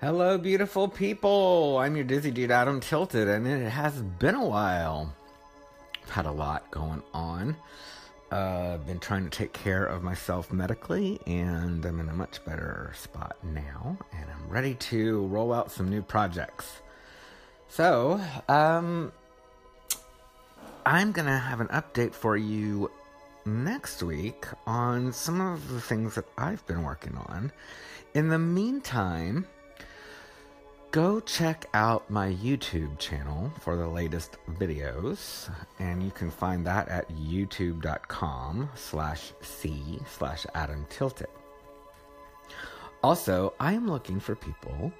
Hello, beautiful people. I'm your dizzy dude, Adam Tilted, and it has been a while. I've had a lot going on. Uh, I've been trying to take care of myself medically, and I'm in a much better spot now, and I'm ready to roll out some new projects. So, um, I'm gonna have an update for you next week on some of the things that I've been working on. In the meantime, go check out my YouTube channel for the latest videos, and you can find that at youtube.com slash c slash Adam Tilted. Also, I am looking for people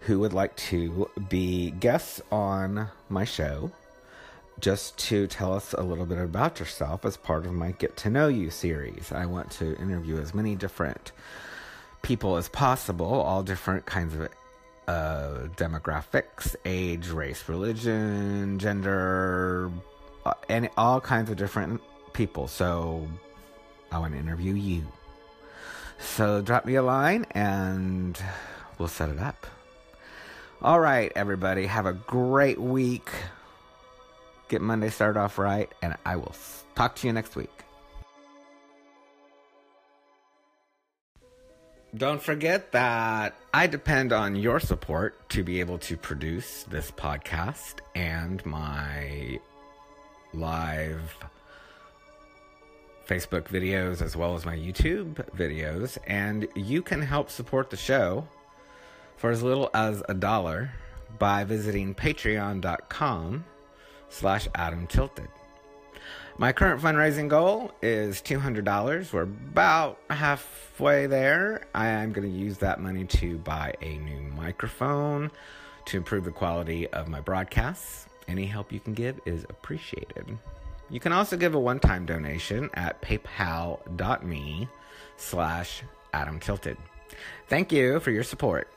who would like to be guests on my show just to tell us a little bit about yourself as part of my Get to Know You series. I want to interview as many different people as possible, all different kinds of uh, demographics, age, race, religion, gender, uh, and all kinds of different people. So I want to interview you. So drop me a line and we'll set it up. All right, everybody, have a great week get Monday started off right, and I will talk to you next week. Don't forget that I depend on your support to be able to produce this podcast and my live Facebook videos as well as my YouTube videos. And you can help support the show for as little as a dollar by visiting patreon.com slash Adam Tilted. My current fundraising goal is $200. We're about halfway there. I am going to use that money to buy a new microphone to improve the quality of my broadcasts. Any help you can give is appreciated. You can also give a one-time donation at paypal.me slash Adam Tilted. Thank you for your support.